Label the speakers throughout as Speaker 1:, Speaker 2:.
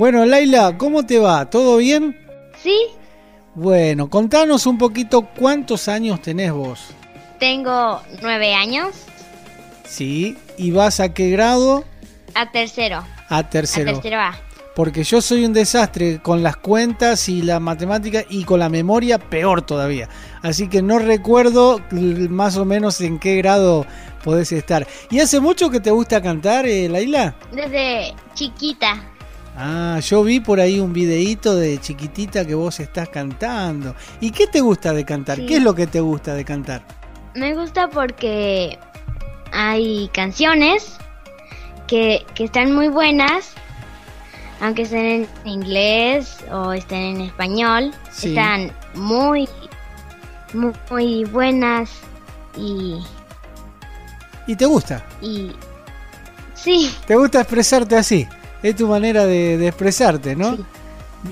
Speaker 1: Bueno, Laila, ¿cómo te va? ¿Todo bien?
Speaker 2: Sí.
Speaker 1: Bueno, contanos un poquito cuántos años tenés vos.
Speaker 2: Tengo nueve años.
Speaker 1: Sí, ¿y vas a qué grado?
Speaker 2: A tercero.
Speaker 1: A tercero.
Speaker 2: A tercero A.
Speaker 1: Porque yo soy un desastre con las cuentas y la matemática y con la memoria peor todavía. Así que no recuerdo más o menos en qué grado podés estar. ¿Y hace mucho que te gusta cantar, eh, Laila?
Speaker 2: Desde chiquita.
Speaker 1: Ah, yo vi por ahí un videíto de chiquitita que vos estás cantando. ¿Y qué te gusta de cantar? ¿Qué es lo que te gusta de cantar?
Speaker 2: Me gusta porque hay canciones que, que están muy buenas aunque estén en inglés o estén en español, están muy, muy, buenas y...
Speaker 1: ¿Y te gusta?
Speaker 2: Y... Sí.
Speaker 1: ¿Te gusta expresarte así? Es tu manera de, expresarte, ¿no? Sí.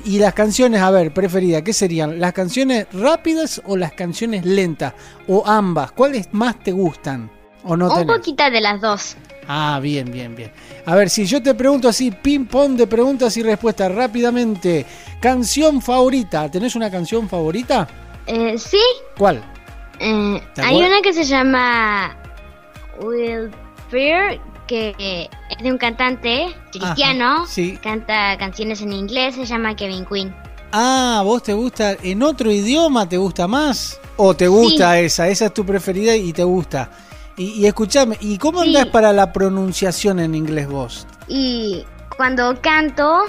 Speaker 1: Y las canciones, a ver, preferida, ¿qué serían? ¿Las canciones rápidas o las canciones lentas? ¿O ambas? ¿Cuáles más te gustan? ¿O no
Speaker 2: Un poquito de las dos.
Speaker 1: Ah, bien, bien, bien. A ver, si yo te pregunto así, ping pong de preguntas y respuestas rápidamente. Canción favorita, ¿tenés una canción favorita?
Speaker 2: Eh, sí.
Speaker 1: ¿Cuál?
Speaker 2: Eh, hay una que se llama Will Fear, que es de un cantante cristiano. sí. Canta canciones en inglés, se llama Kevin Quinn.
Speaker 1: Ah, ¿vos te gusta en otro idioma? ¿Te gusta más? ¿O te gusta esa? Esa es tu preferida y te gusta. Y, escúchame, ¿y cómo andás para la pronunciación en inglés vos?
Speaker 2: Y cuando canto,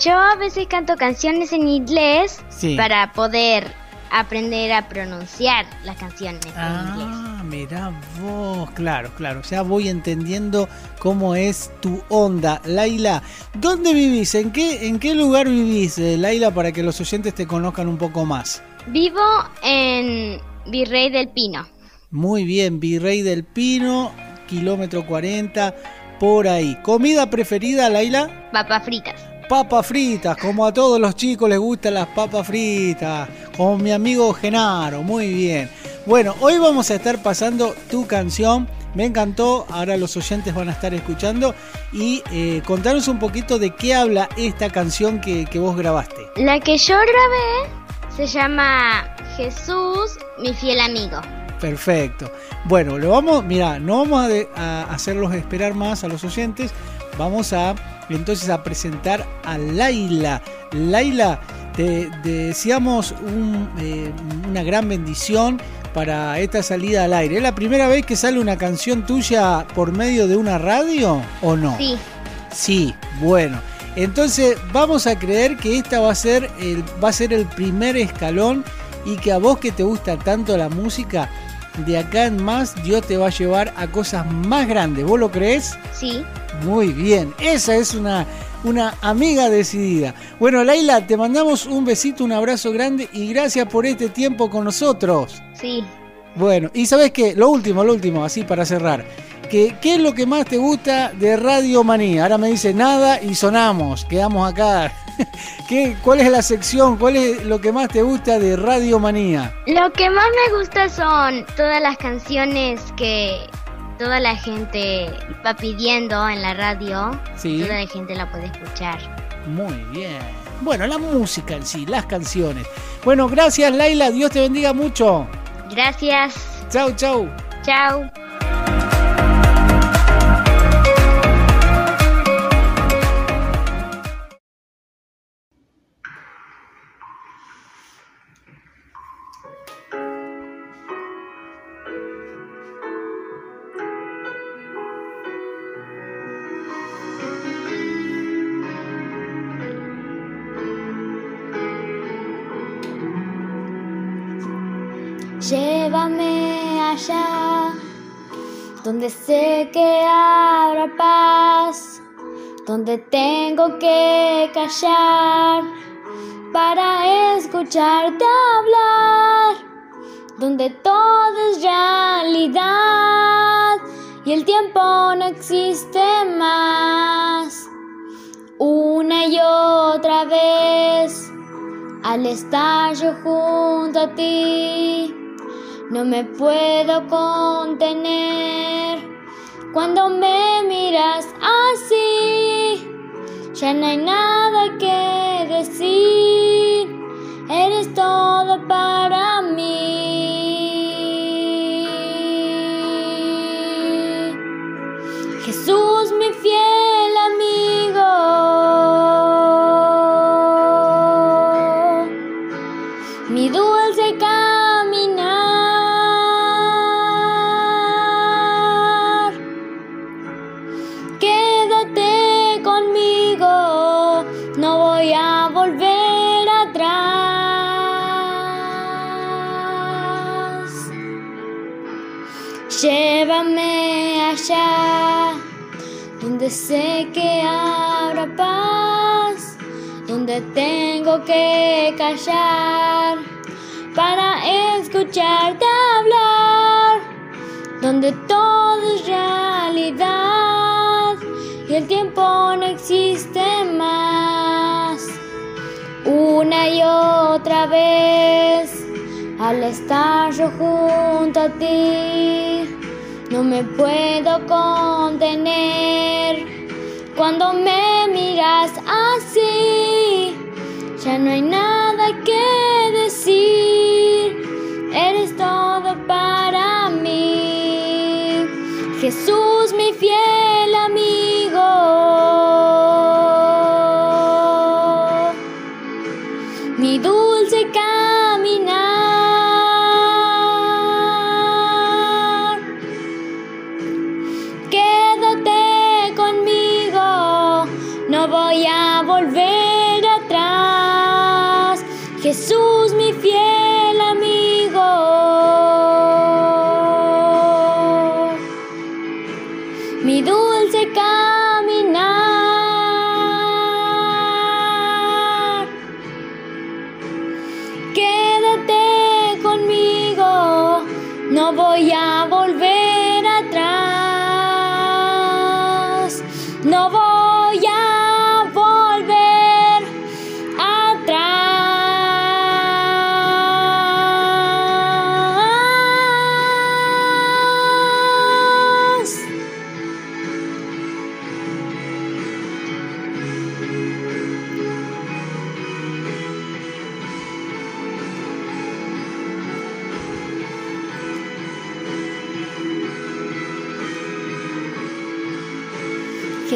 Speaker 2: yo a veces canto canciones en inglés para poder aprender a pronunciar las canciones en
Speaker 1: ah,
Speaker 2: inglés.
Speaker 1: Ah, mira vos, claro, claro. Ya voy entendiendo cómo es tu onda. Laila, ¿dónde vivís? ¿En qué, en qué lugar vivís, eh, Laila, para que los oyentes te conozcan un poco más?
Speaker 2: Vivo en Virrey del Pino.
Speaker 1: Muy bien, Virrey del Pino, kilómetro 40, por ahí. ¿Comida preferida, Laila?
Speaker 2: Papas fritas.
Speaker 1: Papas fritas, como a todos los chicos les gustan las papas fritas, como mi amigo Genaro, muy bien. Bueno, hoy vamos a estar pasando tu canción, me encantó, ahora los oyentes van a estar escuchando y eh, contanos un poquito de qué habla esta canción que, que vos grabaste.
Speaker 2: La que yo grabé se llama Jesús, mi fiel amigo.
Speaker 1: Perfecto. Bueno, lo vamos, mira, no vamos a, hacerlos esperar más a los oyentes. Vamos a entonces a presentar a Laila. Laila, te, deseamos eh, una gran bendición para esta salida al aire. ¿Es la primera vez que sale una canción tuya por medio de una radio o no?
Speaker 2: Sí.
Speaker 1: Sí, bueno. Entonces vamos a creer que esta va a ser el, va a ser el primer escalón y que a vos que te gusta tanto la música, de acá en más Dios te va a llevar a cosas más grandes. ¿Vos lo crees?
Speaker 2: Sí.
Speaker 1: Muy bien, esa es una, una amiga decidida. Bueno, Laila, te mandamos un besito, un abrazo grande y gracias por este tiempo con nosotros.
Speaker 2: Sí.
Speaker 1: Bueno, y sabes qué, lo último, lo último, así para cerrar. ¿Qué, ¿Qué es lo que más te gusta de Radio Manía? Ahora me dice nada y sonamos, quedamos acá. ¿Qué, ¿Cuál es la sección? ¿Cuál es lo que más te gusta de Radio Manía?
Speaker 2: Lo que más me gusta son todas las canciones que toda la gente va pidiendo en la radio. Sí. Toda la gente la puede escuchar.
Speaker 1: Muy bien. Bueno, la música en sí, las canciones. Bueno, gracias Laila, Dios te bendiga mucho.
Speaker 2: Gracias.
Speaker 1: Chau, chau.
Speaker 2: Chau.
Speaker 3: Llévame allá, donde sé que habrá paz, donde tengo que callar para escucharte hablar, donde todo es realidad y el tiempo no existe más. Una y otra vez, al estar yo junto a ti no me puedo contener cuando me miras así. ya no hay nada que decir, eres todo Llévame allá, donde sé que habrá paz, donde tengo que callar para escucharte hablar, donde todo es realidad y el tiempo no existe más. Una y otra vez, al estar yo junto a ti, no me puedo contener. Cuando me miras así, ya no hay nada que decir. Eres todo para mí. Jesús, mi fiel amigo.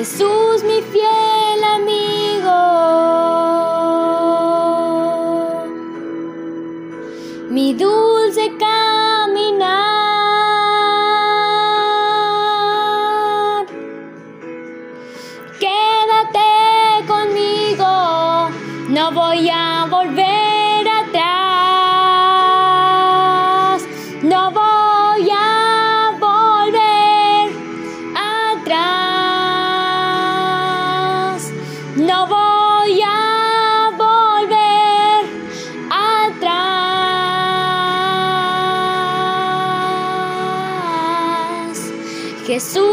Speaker 3: Jesús, mi fiel amigo. Mi dulce caminar. Quédate conmigo, no voy a Jesus.